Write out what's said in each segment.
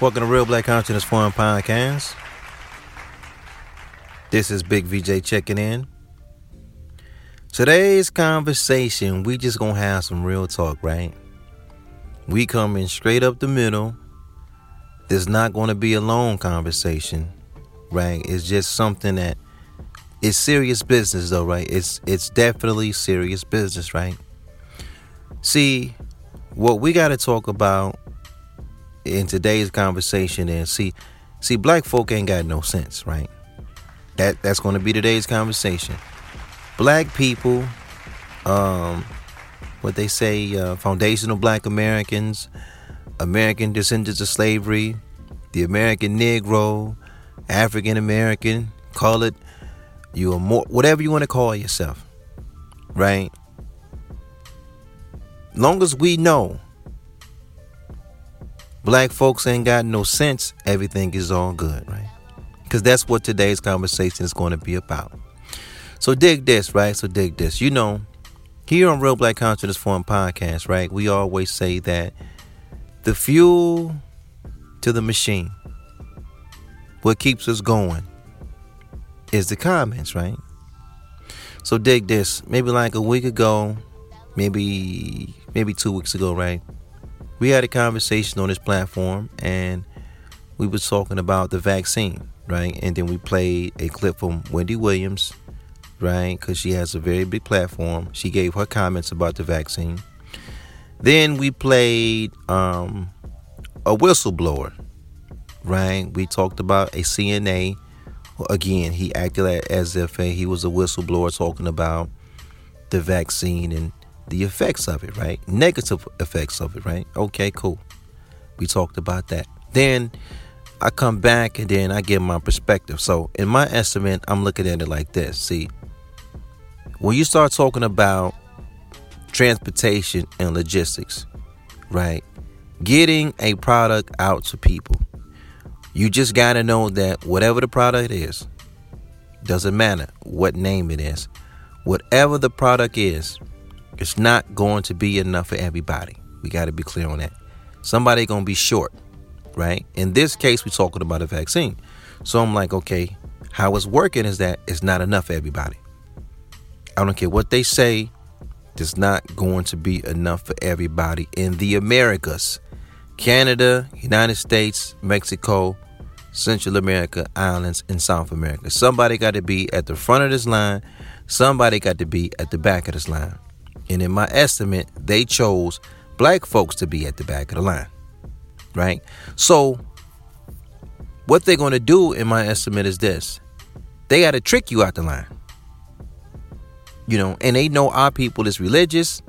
Welcome to Real Black Consciousness Forum Podcast. This is Big VJ checking in. Today's conversation, we just gonna have some real talk, right? We coming straight up the middle. There's not gonna be a long conversation, right? It's just something that it's serious business though, right? It's it's definitely serious business, right? See, what we gotta talk about in today's conversation and see see black folk ain't got no sense, right? That that's gonna be today's conversation. Black people, um, what they say, uh, foundational black Americans, American descendants of slavery, the American Negro, African American, call it you are more whatever you want to call yourself. Right? Long as we know black folks ain't got no sense, everything is all good, right? Because that's what today's conversation is going to be about. So dig this, right? So dig this. You know, here on Real Black Consciousness Forum podcast, right? We always say that the fuel to the machine, what keeps us going, is the comments, right? So dig this. Maybe like a week ago, maybe maybe two weeks ago, right? We had a conversation on this platform and we was talking about the vaccine, right? And then we played a clip from Wendy Williams right? Because she has a very big platform. She gave her comments about the vaccine. Then we played um, a whistleblower, right? We talked about a CNA. Again, he acted as if he was a whistleblower talking about the vaccine and the effects of it, right? Negative effects of it, right? Okay, cool. We talked about that. Then I come back and then I give my perspective. So, in my estimate, I'm looking at it like this. See, when you start talking about transportation and logistics, right? Getting a product out to people, you just got to know that whatever the product is, doesn't matter what name it is, whatever the product is, it's not going to be enough for everybody. We got to be clear on that. Somebody going to be short, right? In this case, we're talking about a vaccine. So I'm like, okay, how it's working is that it's not enough for everybody. I don't care what they say, there's not going to be enough for everybody in the Americas. Canada, United States, Mexico, Central America, islands, and South America. Somebody got to be at the front of this line. Somebody got to be at the back of this line. And in my estimate, they chose black folks to be at the back of the line. Right? So, what they're going to do, in my estimate, is this they got to trick you out the line. You know, and they know our people is religious,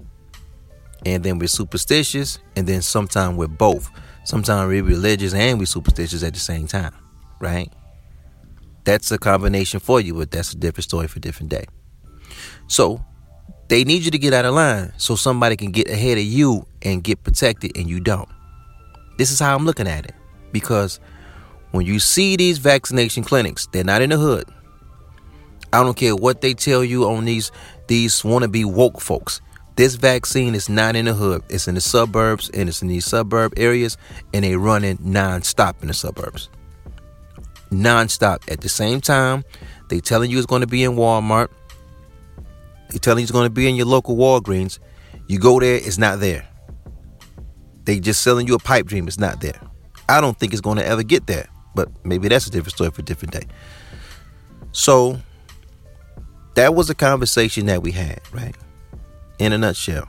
and then we're superstitious, and then sometimes we're both. Sometimes we're religious and we're superstitious at the same time, right? That's a combination for you, but that's a different story for a different day. So they need you to get out of line so somebody can get ahead of you and get protected and you don't. This is how I'm looking at it. Because when you see these vaccination clinics, they're not in the hood. I don't care what they tell you on these these wannabe woke folks. This vaccine is not in the hood. It's in the suburbs and it's in these suburb areas and they're running non-stop in the suburbs. Non-stop. At the same time, they telling you it's going to be in Walmart. They telling you it's going to be in your local Walgreens. You go there, it's not there. They just selling you a pipe dream, it's not there. I don't think it's going to ever get there, but maybe that's a different story for a different day. So that was a conversation that we had, right? In a nutshell.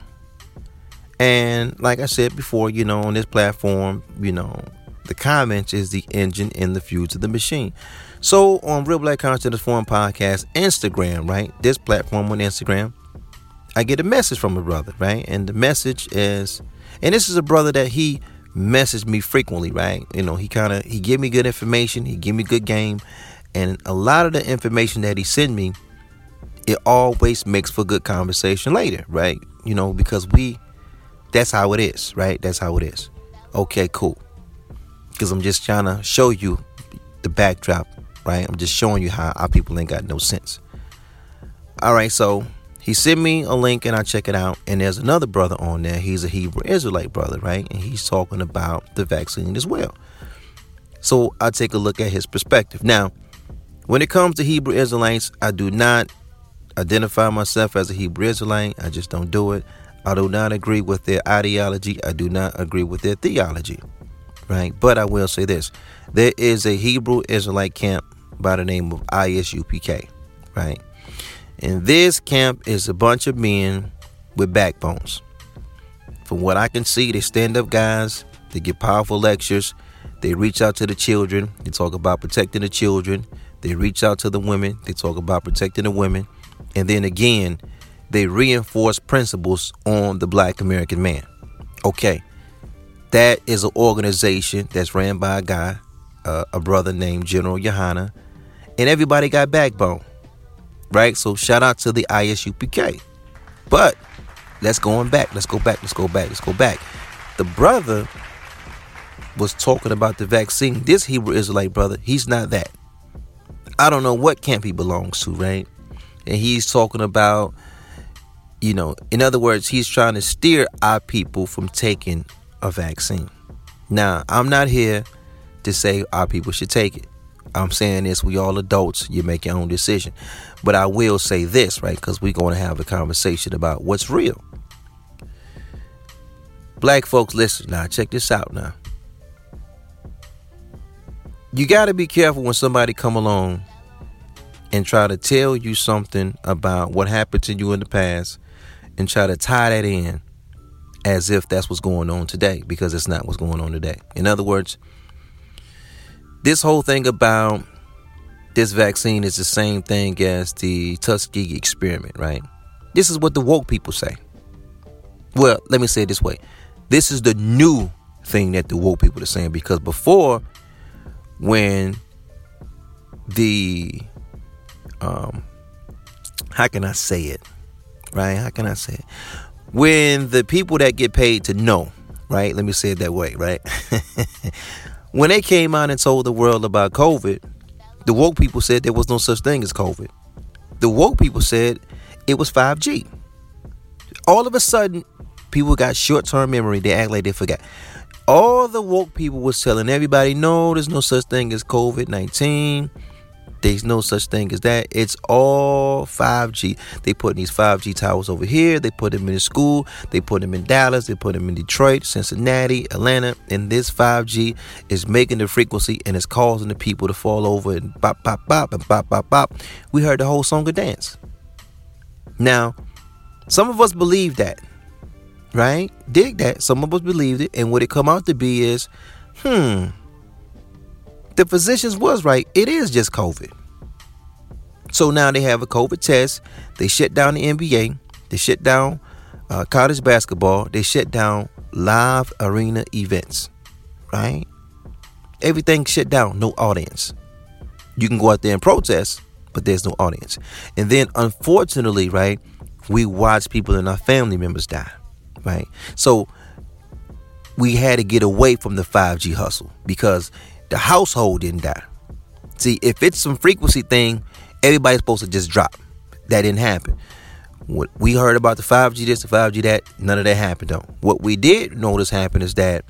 And like I said before, you know, on this platform, you know, the comments is the engine and the fuel to the machine. So on Real Black Consciousness Forum Podcast, Instagram, right? This platform on Instagram, I get a message from a brother, right? And the message is, and this is a brother that he messaged me frequently, right? You know, he kind of he give me good information, he give me good game, and a lot of the information that he sent me it always makes for good conversation later, right? You know, because we, that's how it is, right? That's how it is. Okay, cool. Because I'm just trying to show you the backdrop, right? I'm just showing you how our people ain't got no sense. All right, so he sent me a link and I check it out. And there's another brother on there. He's a Hebrew Israelite brother, right? And he's talking about the vaccine as well. So I take a look at his perspective. Now, when it comes to Hebrew Israelites, I do not identify myself as a Hebrew Israelite. I just don't do it. I do not agree with their ideology. I do not agree with their theology. Right? But I will say this there is a Hebrew Israelite camp by the name of ISUPK. Right? And this camp is a bunch of men with backbones. From what I can see, they stand up guys, they give powerful lectures, they reach out to the children, they talk about protecting the children, they reach out to the women, they talk about protecting the women, and then again, they reinforce principles on the black American man. Okay, that is an organization that's ran by a guy, uh, a brother named General Yahanna, and everybody got backbone, right? So shout out to the ISUPK. But let's go on back. Let's go back. Let's go back. Let's go back. The brother was talking about the vaccine. This Hebrew Israelite brother, he's not that. I don't know what camp he belongs to, right? And he's talking about, you know, in other words, he's trying to steer our people from taking a vaccine. Now, I'm not here to say our people should take it. I'm saying this, we all adults, you make your own decision. But I will say this, right? Because we're going to have a conversation about what's real. Black folks, listen now, check this out now. You got to be careful when somebody come along and try to tell you something about what happened to you in the past and try to tie that in as if that's what's going on today because it's not what's going on today. In other words, this whole thing about this vaccine is the same thing as the Tuskegee experiment, right? This is what the woke people say. Well, let me say it this way. This is the new thing that the woke people are saying because before, when the um how can I say it? Right? How can I say it? When the people that get paid to know, right? Let me say it that way, right? when they came out and told the world about COVID, the woke people said there was no such thing as COVID. The woke people said it was 5G. All of a sudden, people got short-term memory. They act like they forgot. All the woke people was telling everybody, no, there's no such thing as COVID-19. There's no such thing as that. It's all 5G. They put these 5G towers over here. They put them in the school. They put them in Dallas. They put them in Detroit, Cincinnati, Atlanta. And this 5G is making the frequency and it's causing the people to fall over and bop, bop, bop, and bop, bop, bop. We heard the whole song and dance. Now, some of us believe that, right? Dig that. Some of us believed it. And what it come out to be is, hmm, the physicians was right. It is just COVID. So now they have a COVID test. They shut down the NBA. They shut down uh, college basketball. They shut down live arena events. Right? Everything shut down. No audience. You can go out there and protest, but there's no audience. And then, unfortunately, right, we watch people and our family members die. Right? So we had to get away from the 5G hustle because the household didn't die. See, if it's some frequency thing, everybody's supposed to just drop. That didn't happen. What we heard about the 5G this, the 5G that, none of that happened though. What we did notice happen is that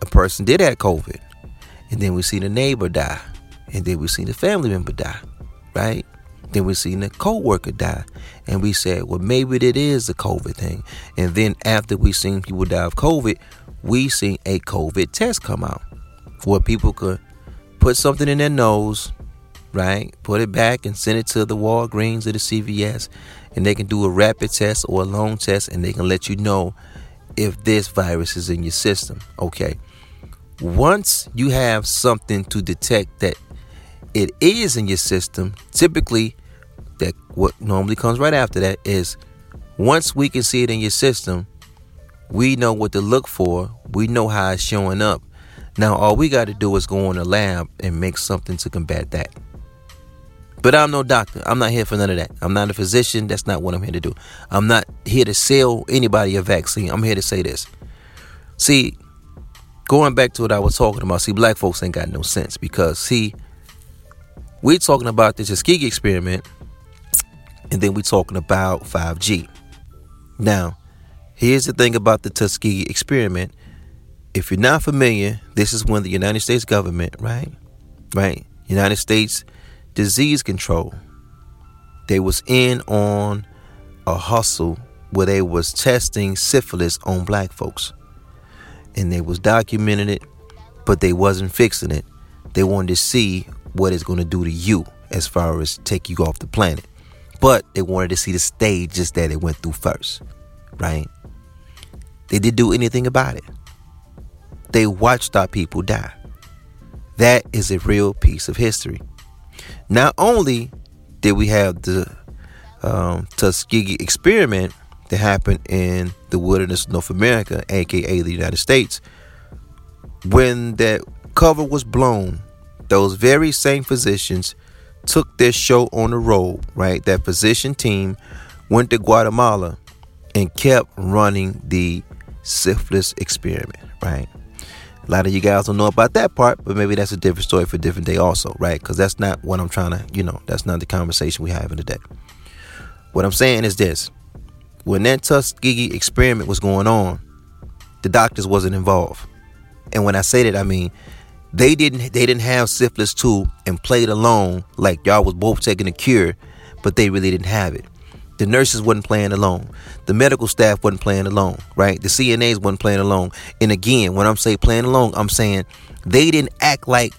a person did have COVID. And then we seen a neighbor die. And then we seen a family member die. Right? Then we seen a co-worker die. And we said, well, maybe it is the COVID thing. And then after we seen people die of COVID, we seen a COVID test come out where people could put something in their nose, right? Put it back and send it to the Walgreens or the CVS, and they can do a rapid test or a long test, and they can let you know if this virus is in your system. Okay. Once you have something to detect that it is in your system, typically that what normally comes right after that is once we can see it in your system, we know what to look for. We know how it's showing up. Now, all we got to do is go in the lab and make something to combat that. But I'm no doctor. I'm not here for none of that. I'm not a physician. That's not what I'm here to do. I'm not here to sell anybody a vaccine. I'm here to say this. See, going back to what I was talking about, see, black folks ain't got no sense because, see, we're talking about the Tuskegee experiment and then we're talking about 5G. Now, here's the thing about the Tuskegee experiment if you're not familiar, this is when the United States government, right? Right? United States disease control. They was in on a hustle where they was testing syphilis on black folks. And they was documenting it, but they wasn't fixing it. They wanted to see what it's going to do to you as far as take you off the planet. But they wanted to see the stages that it went through first, right? They didn't do anything about it. They watched our people die. That is a real piece of history. Not only did we have the um, Tuskegee experiment that happened in the wilderness of North America, aka the United States, when that cover was blown, those very same physicians took their show on the road, right? That physician team went to Guatemala and kept running the syphilis experiment, right? A lot of you guys don't know about that part, but maybe that's a different story for a different day, also, right? Because that's not what I'm trying to, you know, that's not the conversation we have in today. What I'm saying is this when that Tuskegee experiment was going on, the doctors wasn't involved. And when I say that, I mean they didn't they didn't have syphilis too and played alone like y'all was both taking a cure, but they really didn't have it. The nurses wasn't playing alone. The medical staff wasn't playing alone, right? The CNAs wasn't playing alone. And again, when I'm saying playing alone, I'm saying they didn't act like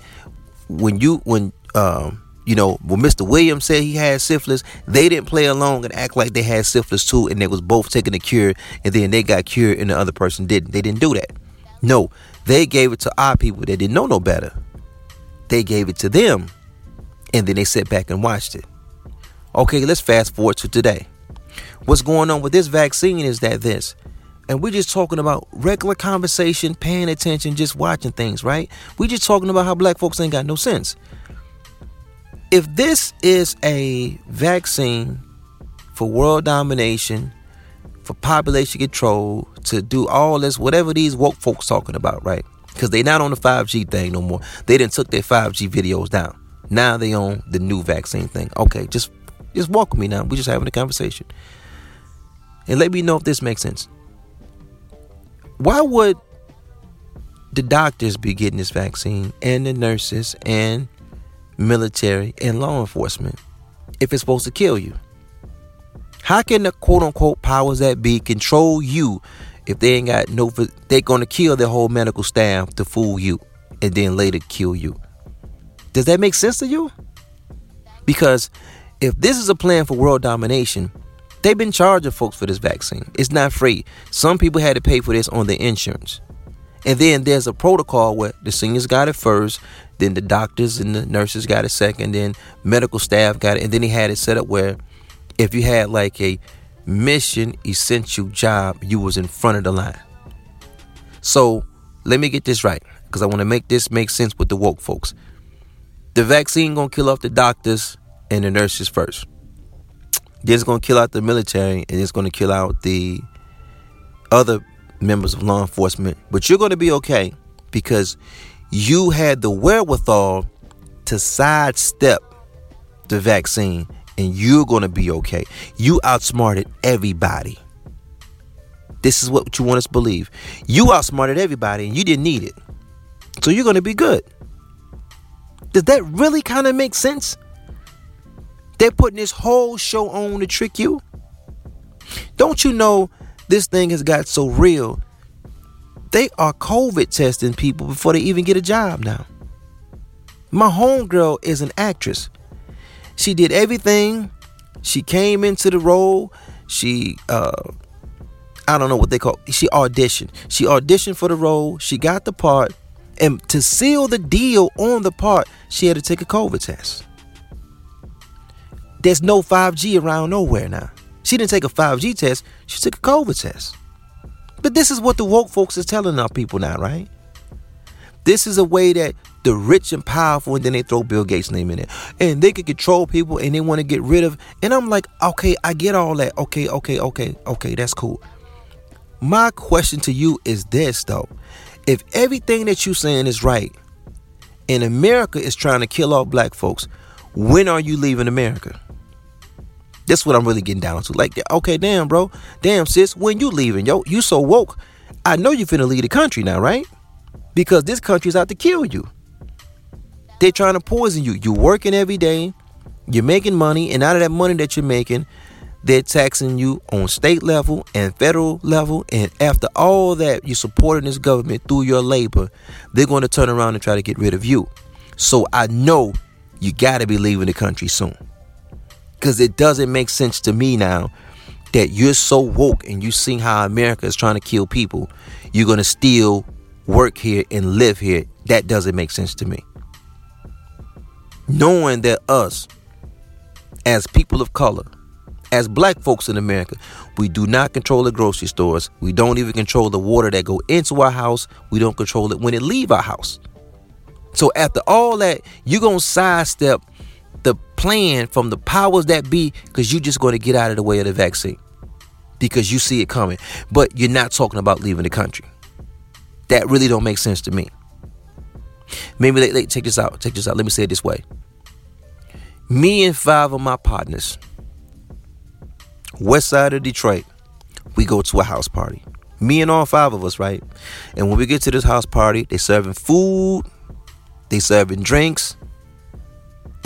when you when um you know when Mr. Williams said he had syphilis, they didn't play along and act like they had syphilis too, and they was both taking the cure, and then they got cured and the other person didn't. They didn't do that. No, they gave it to our people that didn't know no better. They gave it to them, and then they sat back and watched it. Okay, let's fast forward to today. What's going on with this vaccine is that this, and we're just talking about regular conversation, paying attention, just watching things, right? We're just talking about how black folks ain't got no sense. If this is a vaccine for world domination, for population control, to do all this, whatever these woke folks talking about, right? Because they not on the 5G thing no more. They didn't took their 5G videos down. Now they on the new vaccine thing. Okay, just just with me now. We're just having a conversation. And let me know if this makes sense. Why would the doctors be getting this vaccine and the nurses and military and law enforcement if it's supposed to kill you? How can the quote unquote powers that be control you if they ain't got no they're gonna kill their whole medical staff to fool you and then later kill you? Does that make sense to you? Because if this is a plan for world domination, they've been charging folks for this vaccine. It's not free. Some people had to pay for this on their insurance. And then there's a protocol where the seniors got it first, then the doctors and the nurses got it second, then medical staff got it, and then he had it set up where if you had like a mission essential job, you was in front of the line. So let me get this right, because I want to make this make sense with the woke folks. The vaccine gonna kill off the doctors and the nurses first. Then it's going to kill out the military and it's going to kill out the other members of law enforcement. But you're going to be okay because you had the wherewithal to sidestep the vaccine and you're going to be okay. You outsmarted everybody. This is what you want us to believe. You outsmarted everybody and you didn't need it. So you're going to be good. Does that really kind of make sense? They're putting this whole show on to trick you. Don't you know this thing has got so real? They are COVID testing people before they even get a job now. My homegirl is an actress. She did everything. She came into the role. She uh I don't know what they call she auditioned. She auditioned for the role. She got the part. And to seal the deal on the part, she had to take a COVID test. There's no 5G around nowhere now. She didn't take a 5G test, she took a COVID test. But this is what the woke folks is telling our people now, right? This is a way that the rich and powerful, and then they throw Bill Gates' name in it. And they can control people and they want to get rid of. And I'm like, okay, I get all that. Okay, okay, okay, okay, that's cool. My question to you is this though. If everything that you're saying is right, and America is trying to kill off black folks, when are you leaving America? That's what I'm really getting down to. Like, okay, damn, bro. Damn, sis, when you leaving? Yo, you so woke. I know you finna leave the country now, right? because this country's out to kill you. They're trying to poison you. You're working every day, you're making money, and out of that money that you're making, they're taxing you on state level and federal level. And after all that, you're supporting this government through your labor, they're going to turn around and try to get rid of you. So I know you got to be leaving the country soon. Because it doesn't make sense to me now that you're so woke and you see how America is trying to kill people, you're going to still work here and live here. That doesn't make sense to me. Knowing that us, as people of color, as black folks in America, we do not control the grocery stores. We don't even control the water that go into our house. We don't control it when it leave our house. So after all that, you're gonna sidestep the plan from the powers that be because you're just gonna get out of the way of the vaccine because you see it coming. But you're not talking about leaving the country. That really don't make sense to me. Maybe let, let, check this out. Check this out. Let me say it this way. Me and five of my partners, west side of Detroit, we go to a house party. Me and all five of us, right? And when we get to this house party, they serving food, they serving drinks,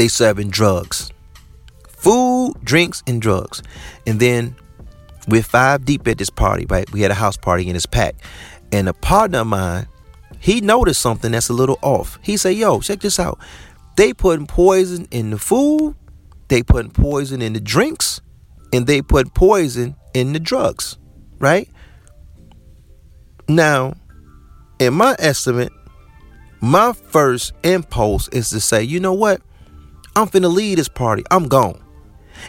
they serving drugs. Food, drinks, and drugs. And then we're five deep at this party, right? We had a house party in this pack. And a partner of mine, he noticed something that's a little off. He said, Yo, check this out. They putting poison in the food, they putting poison in the drinks, and they put poison in the drugs, right? Now, in my estimate, my first impulse is to say, you know what? I'm finna leave this party. I'm gone.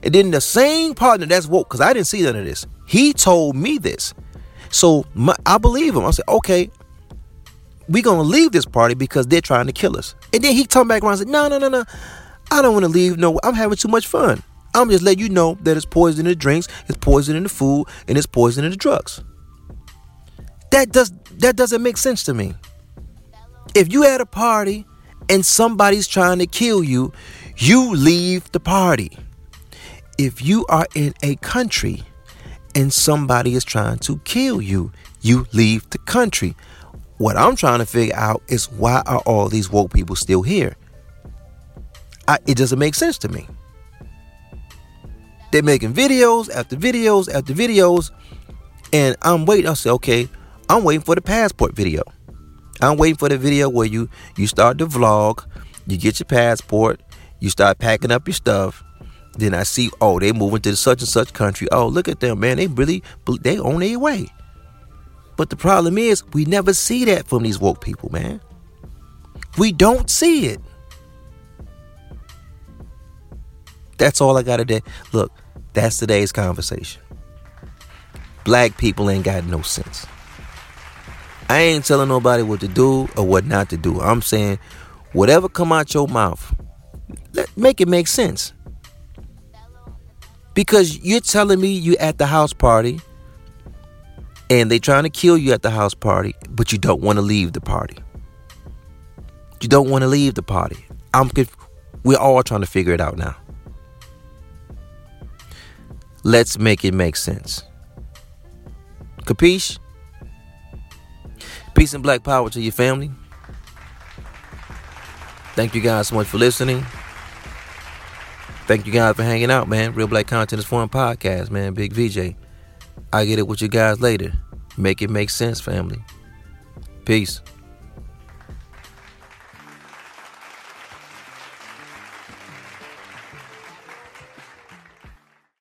And then the same partner that's woke, because I didn't see none of this, he told me this. So my, I believe him. I said, okay, we're gonna leave this party because they're trying to kill us. And then he turned back around and said, no, no, no, no. I don't want to leave. No, I'm having too much fun. I'm just letting you know that it's poison in the drinks, it's poison in the food, and it's poison in the drugs. That does that doesn't make sense to me. If you had a party and somebody's trying to kill you, you leave the party. If you are in a country and somebody is trying to kill you, you leave the country. What I'm trying to figure out is why are all these woke people still here? I, it doesn't make sense to me. They're making videos after videos after videos, and I'm waiting. I say, okay, I'm waiting for the passport video. I'm waiting for the video where you you start the vlog, you get your passport, you start packing up your stuff. Then I see, oh, they moving to the such and such country. Oh, look at them, man. They really they on their way. But the problem is, we never see that from these woke people, man. We don't see it. That's all I got to do. Look, that's today's conversation. Black people ain't got no sense. I ain't telling nobody what to do or what not to do. I'm saying whatever come out your mouth, let, make it make sense. Because you're telling me you at the house party and they trying to kill you at the house party, but you don't want to leave the party. You don't want to leave the party. I'm we're all trying to figure it out now. Let's make it make sense. Capiche? Peace and black power to your family. Thank you guys so much for listening. Thank you guys for hanging out, man. Real Black Consciousness Forum Podcast, man. Big VJ. I get it with you guys later. Make it make sense, family. Peace.